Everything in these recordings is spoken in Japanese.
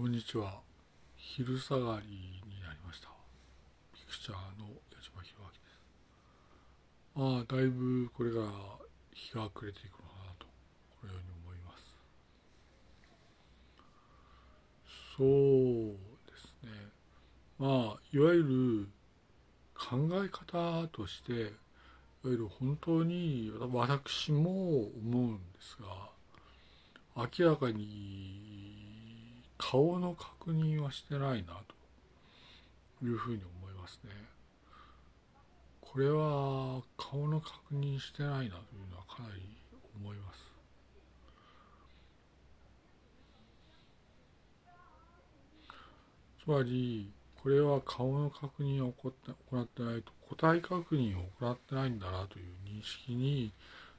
こんにちは。昼下がりになりました。ピクチャーの矢島弘明です。まあ、だいぶこれから日が暮れていくのかなと、このように思います。そうですね。まあ、いわゆる考え方として、いわゆる本当に私も思うんですが、明らかに顔の確認はしてないなというふうに思いますね。これは顔の確認してないなというのはかなり思います。つまりこれは顔の確認を行ってないと個体確認を行ってないんだなという認識に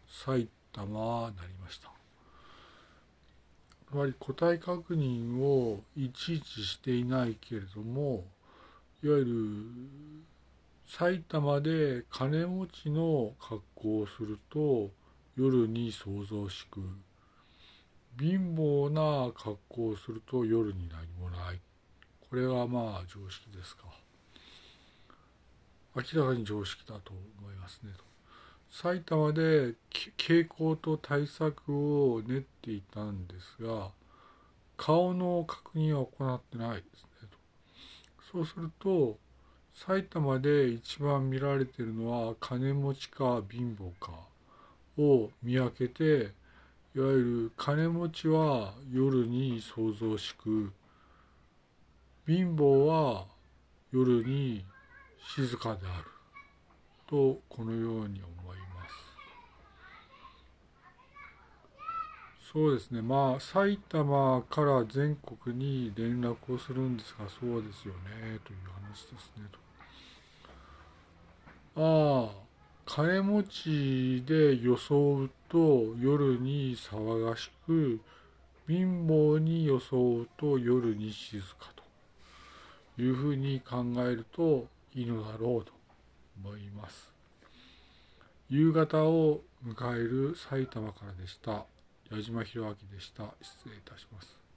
埼玉はなりました。つまり個体確認をいちいちしていないけれどもいわゆる埼玉で金持ちの格好をすると夜に想像しく貧乏な格好をすると夜に何もないこれはまあ常識ですか明らかに常識だと思いますねと。埼玉で傾向と対策を練っていたんですが顔の確認は行ってないですねそうすると埼玉で一番見られてるのは金持ちか貧乏かを見分けていわゆる金持ちは夜に想像しく貧乏は夜に静かである。とこのように思います。そうですねまあ埼玉から全国に連絡をするんですがそうですよねという話ですねと。ああ金持ちで装うと夜に騒がしく貧乏に装うと夜に静かというふうに考えるといいのだろうと思います。夕方を迎える埼玉からでした。矢島弘明でした。失礼いたします。